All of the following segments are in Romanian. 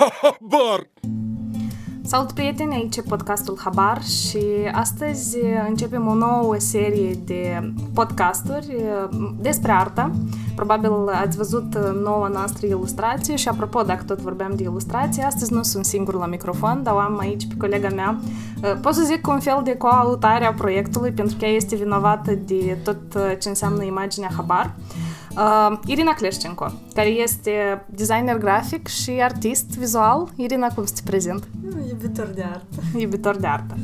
Habar! Salut prieteni, aici e podcastul Habar și astăzi începem o nouă serie de podcasturi despre artă. Probabil ați văzut noua noastră ilustrație și apropo, dacă tot vorbeam de ilustrație, astăzi nu sunt singur la microfon, dar am aici pe colega mea, pot să zic un fel de coautare a proiectului, pentru că ea este vinovată de tot ce înseamnă imaginea Habar. Uh, Irina Cleșcenco, care este designer grafic și artist vizual. Irina, cum să te prezint? Iubitor de artă. Iubitor de artă.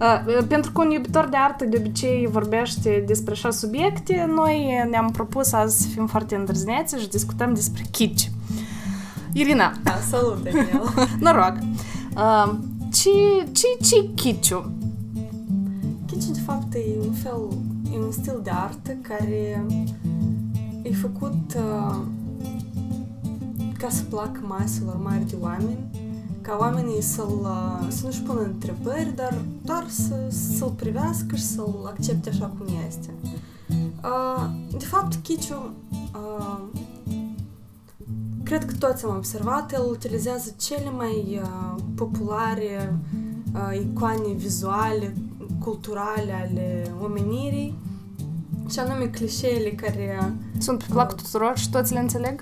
Uh, pentru că un iubitor de artă de obicei vorbește despre așa subiecte, noi ne-am propus azi să fim foarte îndrăzneți și discutăm despre kitsch. Irina. Da, salut, Daniel. Noroc. Uh, ce, ce, ce kitsch Kitsch, de fapt, e un fel, e un stil de artă care e făcut uh, ca să placă maselor mari de oameni, ca oamenii să-l, uh, să nu-și pună întrebări, dar doar să, să-l privească și să-l accepte așa cum este. Uh, de fapt, Kiciu, uh, cred că toți am observat, el utilizează cele mai uh, populare uh, icoane vizuale, culturale ale omenirii și anume clișeele care... Sunt pe plac tuturor și toți le înțeleg?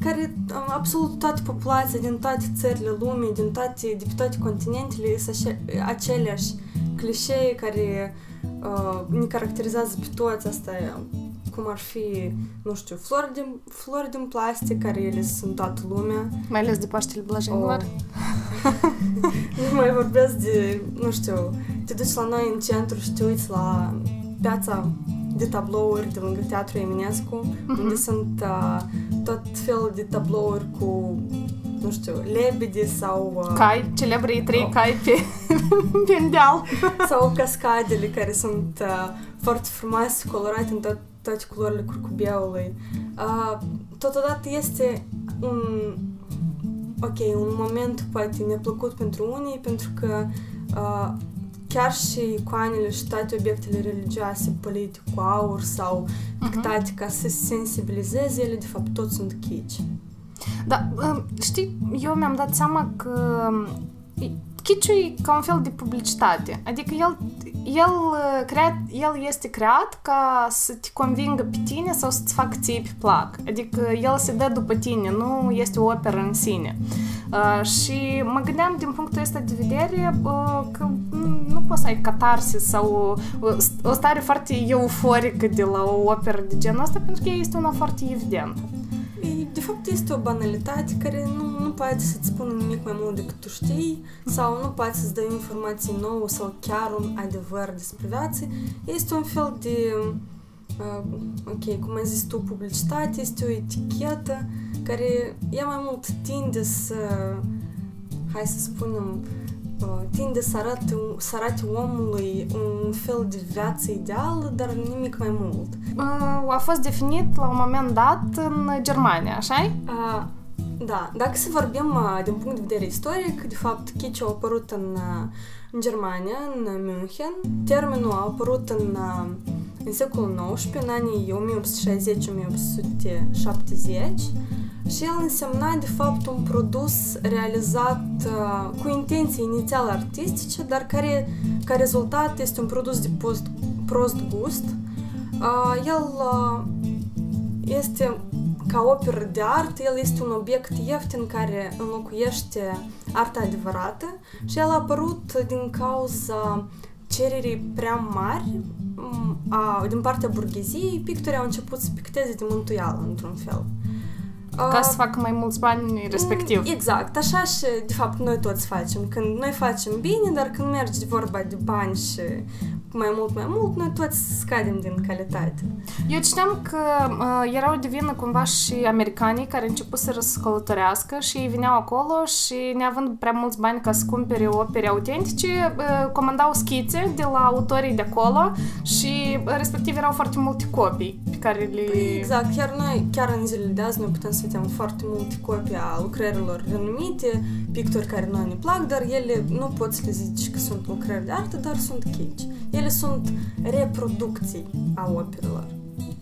Care absolut toate populația din toate țările lumii, din toate, de pe toate continentele, sunt aceleași clișee care uh, ne caracterizează pe toți. Asta e, cum ar fi, nu știu, flori din, flori din plastic, care ele sunt toată lumea. Mai ales de Paștele Blajenilor. Oh. nu mai vorbesc de, nu știu, te duci la noi în centru și te uiți la piața de tablouri de lângă Teatrul Eminescu, uh-huh. unde sunt uh, tot felul de tablouri cu nu știu, lebede sau... Uh, cai, celebrii trei oh. cai pe, pe deal. sau cascadele care sunt uh, foarte frumoase, colorate în tot, toate culorile curcubeului. Uh, totodată este un... Ok, un moment poate neplăcut pentru unii, pentru că uh, chiar și icoanele și toate obiectele religioase polite cu aur sau pictate uh-huh. ca să se sensibilizeze, ele de fapt tot sunt kitsch. Da, um, știi, eu mi-am dat seama că um, kitsch e ca un fel de publicitate. Adică el, el, uh, creat, el este creat ca să te convingă pe tine sau să-ți facă ție pe plac. Adică el se dă după tine, nu este o operă în sine. Uh, și mă gândeam din punctul ăsta de vedere uh, că nu poți să ai catarsis sau o, o stare foarte euforică de la o operă de genul ăsta pentru că este una foarte evidentă. De fapt, este o banalitate care nu, nu poate să-ți spună nimic mai mult decât tu știi sau nu poate să-ți dă informații nouă sau chiar un adevăr despre viață. Este un fel de, uh, ok, cum ai zis tu, publicitate, este o etichetă care ea mai mult tinde să, hai să spunem, uh, tinde să arate, să arate omului un fel de viață ideală, dar nimic mai mult. Uh, a fost definit la un moment dat în Germania, așa uh, Da, dacă să vorbim uh, din punct de vedere istoric, de fapt, Kitsch a apărut în, uh, în Germania, în München. Termenul a apărut în, uh, în secolul XIX, în anii 1860-1870 și el însemna de fapt un produs realizat uh, cu intenții inițial artistice, dar care ca rezultat este un produs de post, prost gust. Uh, el uh, este ca operă de artă, el este un obiect ieftin care înlocuiește arta adevărată și el a apărut din cauza cererii prea mari a, din partea burgheziei, pictorii au început să picteze de mântuială, într-un fel. Ca să facă mai mulți bani respectiv. Exact, așa și de fapt noi toți facem. Când noi facem bine, dar când merge vorba de bani și mai mult, mai mult, noi toți scadem din calitate. Eu citeam că uh, erau de vină cumva și americanii care început să călătorească și ei veneau acolo și neavând prea mulți bani ca să cumpere opere autentice, uh, comandau schițe de la autorii de acolo și uh, respectiv erau foarte multe copii pe care le... Păi, exact, chiar noi, chiar în zilele de azi, noi putem să vedem foarte multe copii a lucrărilor renumite, pictori care noi ne plac, dar ele nu pot să le zici că sunt lucrări de artă, dar sunt kitsch. Ele sunt reproducții a operelor.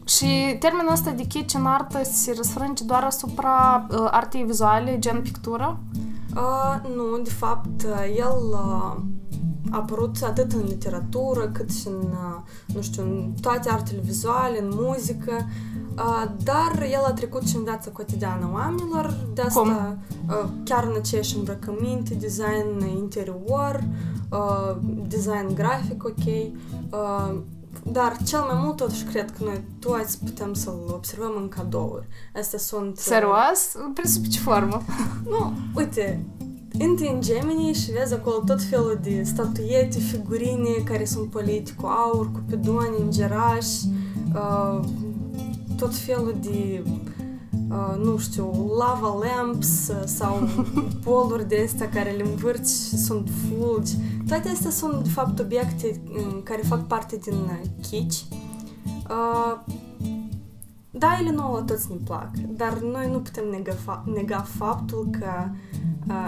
Și termenul ăsta de kitsch în artă se răsfrânge doar asupra uh, artei vizuale, gen pictură? Uh, nu, de fapt, el uh, a apărut atât în literatură cât și în, uh, nu știu, în toate artele vizuale, în muzică, uh, dar el a trecut și în viața cotidiană oamenilor, de asta Cum? Uh, chiar în aceeași îmbrăcăminte, design interior, uh, design grafic, ok, uh, dar cel mai mult totuși cred că noi toți putem să-l observăm în cadouri. Astea sunt... uh, Serios? Presupă ce formă? Nu, uite, intri în Gemini și vezi acolo tot felul de statuete, figurine care sunt polite cu aur, cu pedoni, îngerași, uh, tot felul de uh, nu știu, lava lamps uh, sau poluri de astea care le învârți și sunt fulgi. Toate astea sunt, de fapt, obiecte um, care fac parte din uh, kitsch. Uh, da, ele nouă toți ne plac, dar noi nu putem nega, fa- nega faptul că uh,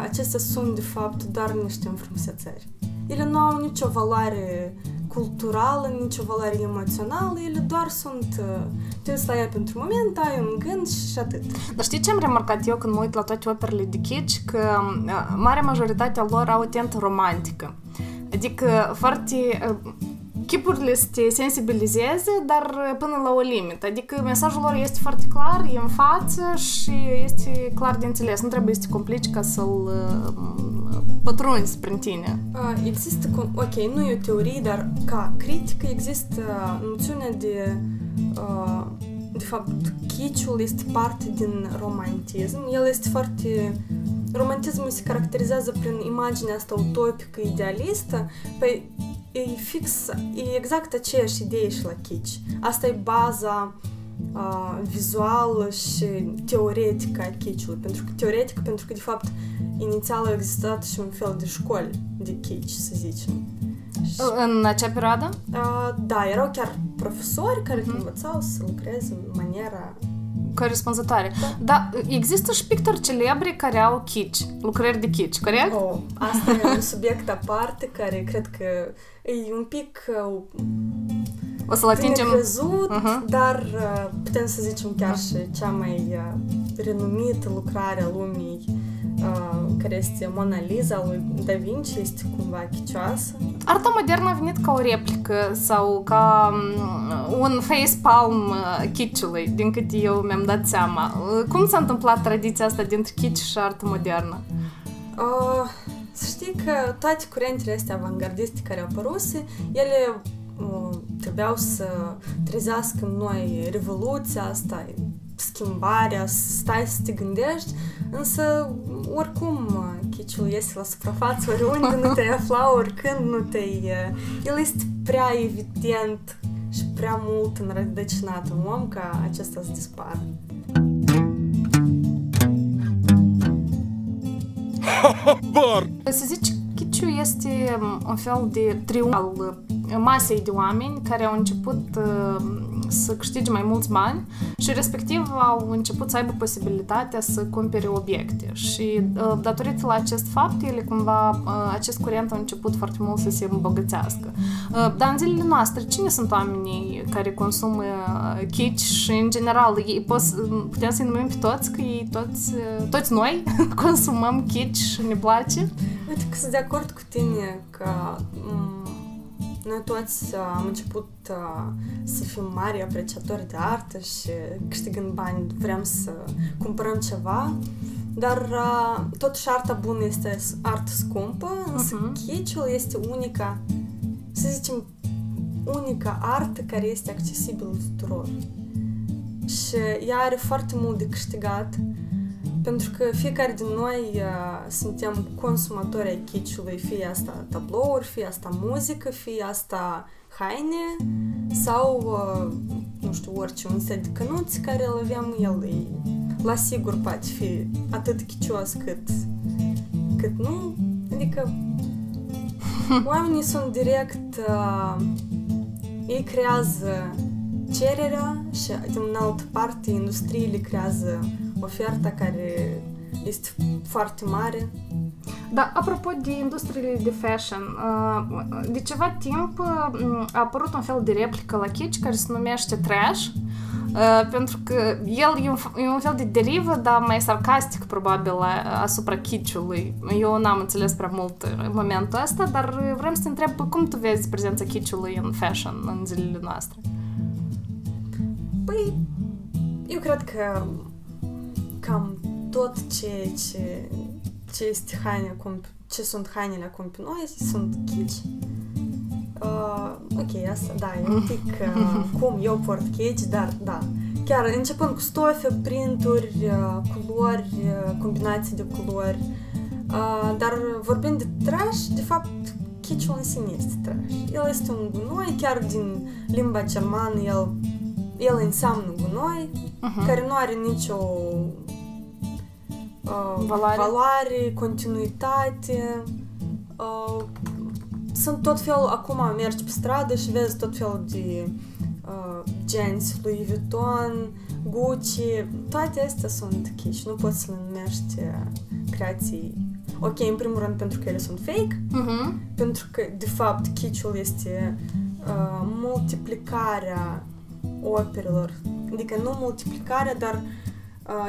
acestea sunt, de fapt, doar niște înfrumusețări. Ele nu au nicio valoare culturală, nicio valoare emoțională, ele doar sunt... Uh, te uiți la ea pentru moment, ai un gând și atât. Dar știi ce am remarcat eu când mă uit la toate operele de kitsch? Că uh, marea majoritatea lor au o tentă romantică. Adică foarte... uh, chipurile să te sensibilizeze, dar uh, până la o limită. Adică mesajul lor este foarte clar, e în față și este clar de înțeles. Nu trebuie să te complici ca să-l uh, pătrunzi prin tine. Uh, există, cum- ok, nu e o teorie, dar ca critică există noțiunea de, uh, de fapt, chiciul este parte din romantism. El este foarte... Romantismul se caracterizează prin imaginea asta utopică, idealistă. Păi, e fix, e exact aceeași idee și la kitsch. Asta e baza uh, vizuală și teoretică a kitschului. Pentru că teoretic, pentru că de fapt inițial au existat și un fel de școli de kitsch, să zicem. Și, În acea perioadă? uh, da, erau chiar profesori care te învățau să lucreze în maniera... Corespunzătoare. Da, există și pictori celebri care au kitsch, lucrări de kitsch, corect? Oh, asta e un subiect aparte care cred că e un pic uh, O să-l bine atingem... crezut, Mhm. dar uh, putem să zicem chiar și cea mai uh, renumită lucrare a lumii, uh, care este Mona Lisa lui Da Vinci, este cumva chicioasă. Arta modernă a venit ca o replică sau ca mm, un facepalm uh, kitschului, din câte eu mi-am dat seama. Uh, Cum s-a întâmplat tradiția asta dintre kitsch și artă modernă? Uh, să știi că toate curentele astea avangardiste care au apăruse, ele uh, trebuiau să trezească în noi revoluția asta, schimbarea, să stai să te gândești, însă oricum uh, chiciul iese la suprafață, oriunde nu te afla, oricând nu te... Uh, el este prea evident și prea mult înrădăcinat în om ca acesta să dispară. Bar! Să zici, kitschul este um, un fel de triumf al uh, masei de oameni care au început uh, să câștige mai mulți bani și respectiv au început să aibă posibilitatea să cumpere obiecte și uh, datorită la acest fapt ele cumva, uh, acest curent a început foarte mult să se îmbogățească. Uh, Dar în zilele noastre, cine sunt oamenii care consumă uh, kitsch și în general ei pos, putem să-i numim pe toți că ei toți, uh, toți noi consumăm kitsch și ne place? Uite că sunt de acord cu tine că m- noi toți uh, am început uh, să fim mari apreciatori de artă și câștigând bani vrem să cumpărăm ceva, dar uh, totuși arta bună este s- artă scumpă, însă Mhm. kitsch-ul este unica, să zicem, unica artă care este accesibilă tuturor. Și ea are foarte mult de câștigat pentru că fiecare din noi uh, suntem consumatori ai kitschului, fie asta tablouri, fie asta muzică, fie asta haine sau, uh, nu știu, orice, un set de cănuți care îl aveam el. E, la sigur poate fi atât chicios cât, cât nu. Adică oamenii sunt direct... Uh, ei creează cererea și din altă parte industriile creează oferta care este foarte mare. Da, apropo de industriile de fashion, uh, de ceva timp uh, a apărut un fel de replică la kitsch care se numește trash. Uh, pentru că el e un, e un fel de derivă, dar mai sarcastic probabil asupra chiciului. Eu n-am înțeles prea mult în momentul ăsta, dar vrem să te întreb cum tu vezi prezența chiciului în fashion în zilele noastre? Păi, eu cred că cam tot ce, ce, ce este haine, ce sunt hainele acum pe noi sunt chici. Uh, ok, asta, da, e un pic uh, cum eu port kitsch, dar da. Chiar începând cu stofe, printuri, uh, culori, uh, combinații de culori. Uh, dar vorbind de trash, de fapt, kitsch în sine este trash. El este un gunoi, chiar din limba germană, el, el înseamnă gunoi, uh-huh. care nu are nicio uh, valoare. valoare, continuitate. Uh, sunt tot felul, acum mergi pe stradă și vezi tot felul de uh, genți, Louis Vuitton, Gucci, toate astea sunt kitsch, nu poți să le numești uh, creații Ok, în primul rând pentru că ele sunt fake, uh-huh. pentru că, de fapt, kitschul este uh, multiplicarea operelor. Adică nu multiplicarea, dar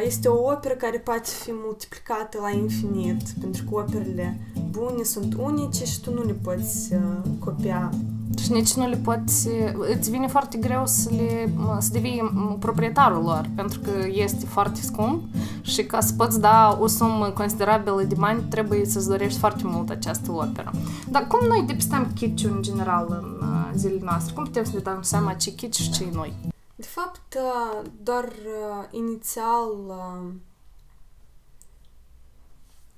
este o operă care poate fi multiplicată la infinit, pentru că operele bune sunt unice și tu nu le poți copia. Și nici nu le poți... Îți vine foarte greu să, le, să devii proprietarul lor, pentru că este foarte scump și ca să poți da o sumă considerabilă de bani, trebuie să-ți dorești foarte mult această operă. Dar cum noi depistăm kitsch în general în zilele noastre? Cum putem să ne dăm seama ce kitsch și ce e noi? De fapt, doar inițial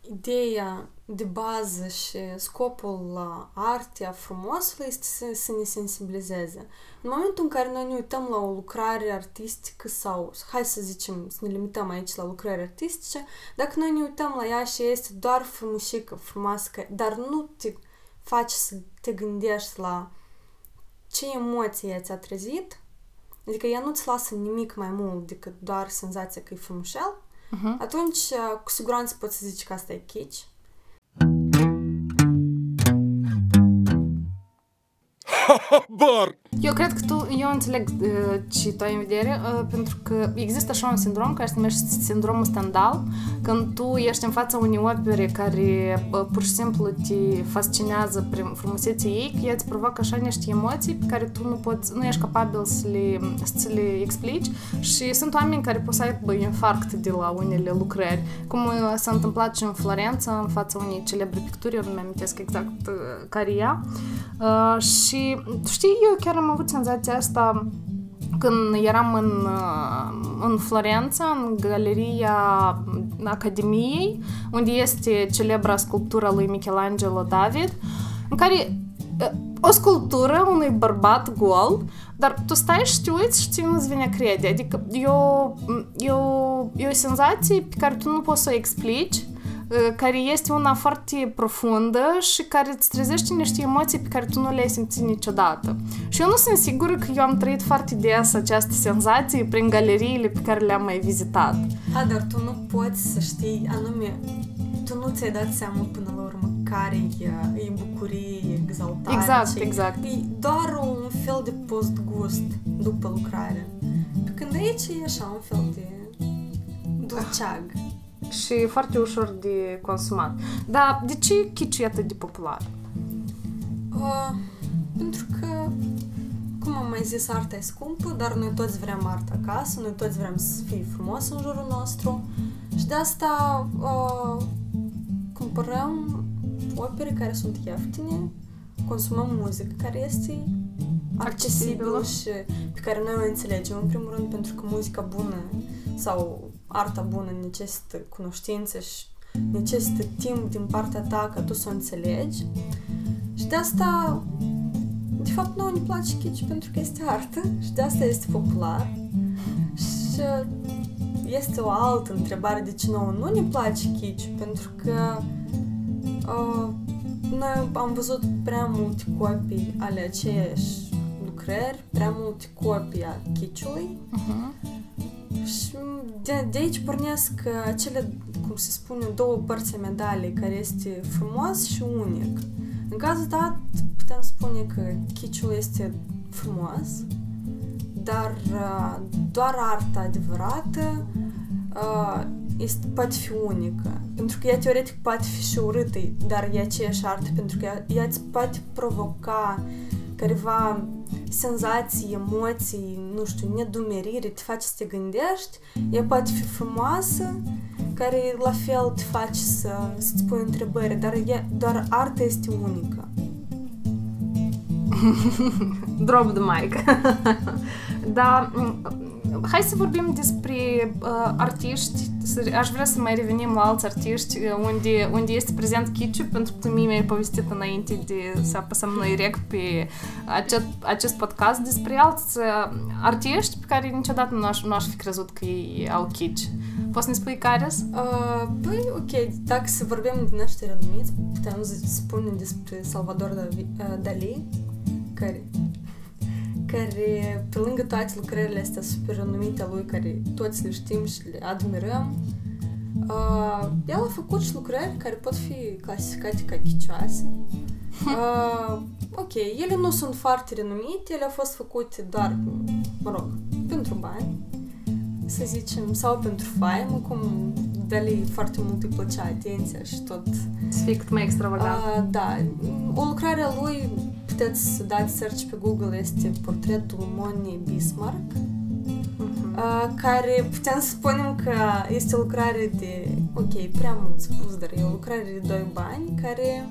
ideea de bază și scopul artei, a frumosului este să, să ne sensibilizeze. În momentul în care noi ne uităm la o lucrare artistică sau, hai să zicem, să ne limităm aici la lucrări artistice, dacă noi ne uităm la ea și este doar frumușică, frumoasă, dar nu te faci să te gândești la ce emoție ți-a trezit, Adică ea nu-ți lasă nimic mai mult decât doar senzația că e frumușel, uh-huh. atunci cu siguranță poți să zici că asta e kitsch. Bar! Eu cred că tu, eu înțeleg uh, ce tu ai în vedere, uh, pentru că există așa un sindrom care se numește sindromul Stendhal, când tu ești în fața unei opere care uh, pur și simplu te fascinează prin frumusețea ei, că ea îți provoacă așa niște emoții pe care tu nu poți, nu ești capabil să le, să le explici și sunt oameni care pot să aibă infarct de la unele lucrări, cum uh, s-a întâmplat și în Florența, în fața unei celebre picturi, eu nu mi amintesc exact uh, care ea, uh, și știi, eu chiar am avut senzația asta când eram în, în Florența, în galeria Academiei, unde este celebra sculptura lui Michelangelo David, în care o sculptură unui bărbat gol, dar tu stai și te uiți și ți nu-ți vine crede. Adică e o, e, o, e o senzație pe care tu nu poți să o explici, care este una foarte profundă și care îți trezește niște emoții pe care tu nu le-ai simțit niciodată. Și eu nu sunt sigură că eu am trăit foarte des această senzație prin galeriile pe care le-am mai vizitat. A, dar tu nu poți să știi anume, tu nu ți-ai dat seama până la urmă care e, e bucurie, exaltare. Exact, exact. E doar un fel de post-gust după lucrare. Pe când aici e așa un fel de dulceag și foarte ușor de consumat. Dar de ce kitsch e atât de popular? Uh, pentru că, cum am mai zis, arta e scumpă, dar noi toți vrem artă acasă, noi toți vrem să fie frumos în jurul nostru și de asta uh, cumpărăm opere care sunt ieftine, consumăm muzică care este accesibilă și pe care noi o înțelegem, în primul rând pentru că muzica bună sau arta bună necesită cunoștințe și necesită timp din partea ta ca tu să o înțelegi. Și de asta, de fapt, nu ne place kitsch pentru că este artă și de asta este popular. Și este o altă întrebare de ce nouă nu ne place kitsch, pentru că uh, noi am văzut prea multe copii ale aceeași lucrări, prea multe copii a kitschului uh-huh. Și de, de aici pornesc acele, cum se spune, două părți medalii, care este frumos și unic. În cazul dat, putem spune că chiciul este frumos, dar uh, doar arta adevărată uh, este, poate fi unică. Pentru că ea teoretic poate fi și urâtă, dar e aceeași artă, pentru că ea, ea îți poate provoca careva senzații, emoții, nu știu, nedumerire, te face să te gândești, ea poate fi frumoasă, care la fel te face să, să-ți pui întrebări, dar ea, doar arta este unică. Drop the mic. da, hai să vorbim despre uh, artiști. Aș vrea să mai revenim la alți artiști uh, unde, unde este prezent Kiciu, pentru că mie mi-ai povestit înainte de să apăsăm noi rec pe acest, acest podcast despre alți uh, artiști pe care niciodată nu aș, nu aș fi crezut că ei au Kici. Poți să ne spui care uh, Păi, ok, dacă să vorbim din ăștia renumiți, putem spune despre Salvador Dali, care care, pe lângă toate lucrările astea super renumite lui, care toți le știm și le admirăm, uh, el a făcut și lucrări care pot fi clasificate ca chicioase. Uh, ok, ele nu sunt foarte renumite, ele au fost făcute doar, mă rog, pentru bani, să zicem, sau pentru faimă, cum Dali foarte mult îi plăcea atenția și tot. Sfict mai extravagant. Uh, da, o lucrare a lui puteți să dați search pe Google, este portretul Moni Bismarck, uh-huh. care putem să spunem că este o lucrare de, ok, prea mult spus, dar e o lucrare de 2 bani care...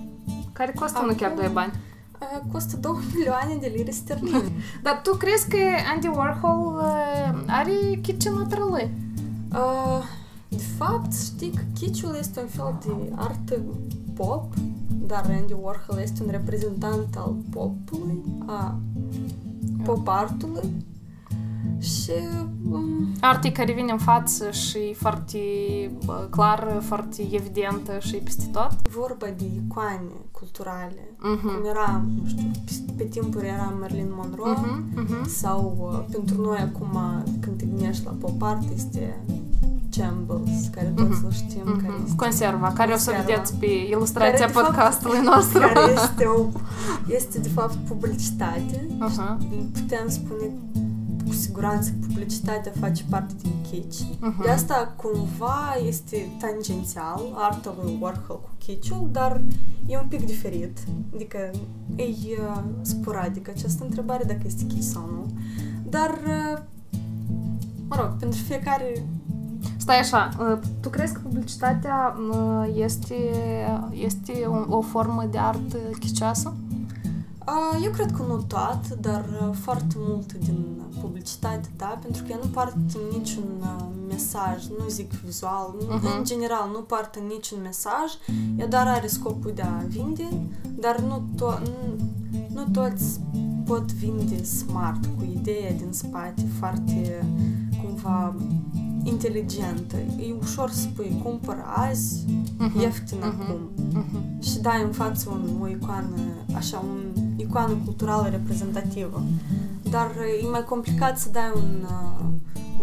Care costă nu chiar 2 bani. Uh, costă 2 milioane de lire sterline. dar tu crezi că Andy Warhol uh, are kitchen lui? Uh, de fapt, știi că kiciul este un fel de artă pop, dar Andy Warhol este un reprezentant al popului, a pop artului și... Um, Artii care vine în față și foarte clar, foarte evidentă și peste tot. Vorba de icoane culturale, uh-huh. cum era, nu știu, pe, pe timpuri era Marilyn Monroe uh-huh. Uh-huh. sau uh, pentru noi acum, când te gândești la pop art, este Chambles, care toți mm-hmm. știm. Mm-hmm. Care este Conserva, care Conserva, o să vedeți pe ilustrația care, podcastului fapt, nostru. Care este, o, este de fapt publicitate. Uh-huh. Putem spune cu siguranță că publicitatea face parte din kitsch. Uh-huh. De asta cumva este tangențial arta lui Warhol cu kitschul, dar e un pic diferit. Adică e uh, sporadic această întrebare dacă este kitsch sau nu. Dar, uh, mă rog, pentru fiecare Stai așa, ă, tu crezi că publicitatea ă, este, este o, o formă de artă chicioasă? Eu cred că nu toată, dar foarte mult din publicitate, da, pentru că ea nu poartă niciun mesaj, nu zic vizual, uh-huh. în general nu poartă niciun mesaj, ea doar are scopul de a vinde, dar nu, to- nu, nu toți pot vinde smart, cu ideea din spate foarte cumva inteligentă. E ușor să spui, cumpăr azi, uh-huh. ieftin uh-huh. acum. Uh-huh. Și dai în față un, o icoană, așa, un icoană culturală reprezentativă. Dar e mai complicat să dai un, uh,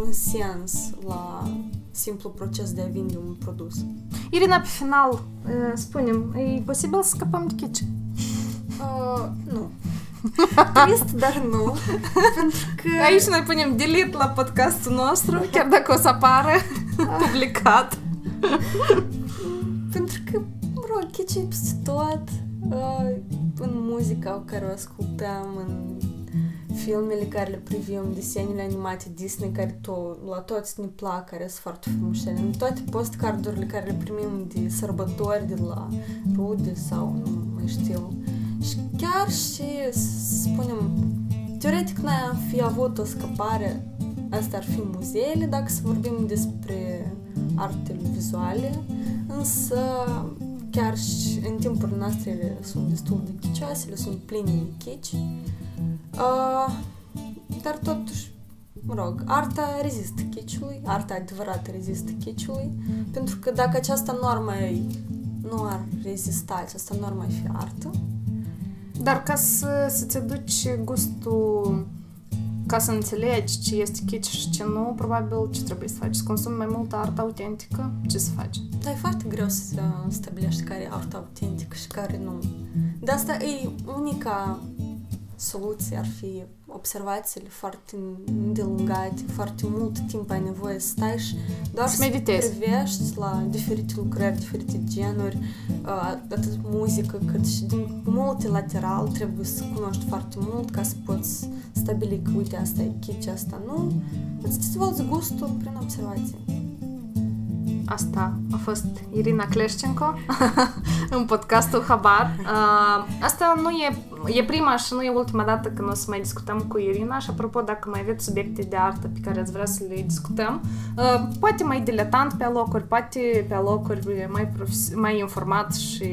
un sens la simplu proces de a vinde un produs. Irina, pe final, uh, spunem, e posibil să scăpăm de chici? Uh, nu. Trist, dar nu. pentru că... Aici noi punem delete la podcastul nostru, chiar dacă o să apară publicat. pentru că, mă rog, e peste tot. Uh, în muzica care o ascultăm, în filmele care le privim, desenele animate Disney care to, la toți ne plac, care sunt foarte frumoase, în toate postcardurile care le primim de sărbători de la rude sau nu mai știu. Și chiar și, să spunem, teoretic noi am fi avut o scăpare, asta ar fi muzeele, dacă să vorbim despre artele vizuale, însă chiar și în timpurile noastre ele sunt destul de chicioase, ele sunt pline de chici. Uh, dar totuși, mă rog, arta rezistă chiciului, arta adevărată rezistă chiciului, pentru că dacă această normă nu ar rezista, această normă ar fi artă, dar ca să, să-ți aduci gustul, ca să înțelegi ce este kitsch și ce nu, probabil ce trebuie să faci? Să consumi mai multă artă autentică? Ce să faci? Da, e foarte greu să stabilești care e artă autentică și care nu. De asta e unica soluție ar fi observațiile foarte îndelungate, foarte mult timp ai nevoie să stai și doar Să să meditezi. privești la diferite lucrări, diferite genuri, uh, atât muzică cât și din multilateral trebuie să cunoști foarte mult ca să poți stabili că uite asta e kitsch, asta nu. Îți dezvolți gustul prin observație. Asta a fost Irina Cleșcenco în podcastul Habar. Uh, Asta nu e, e prima și nu e ultima dată când o să mai discutăm cu Irina și apropo, dacă mai aveți subiecte de artă pe care ați vrea să le discutăm, uh, poate mai diletant pe locuri, poate pe locuri mai, profes- mai informat și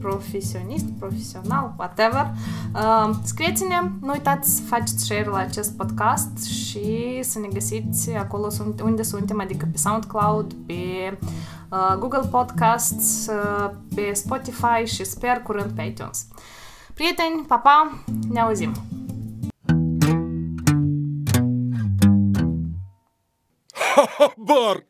profesionist, profesional, whatever. Uh, Scrieți-ne, nu uitați să faceți share la acest podcast și să ne găsiți acolo sunt- unde suntem, adică pe SoundCloud, pe uh, Google Podcasts, uh, pe Spotify și sper curând pe iTunes. Prieteni, pa, pa, ne auzim! Habar!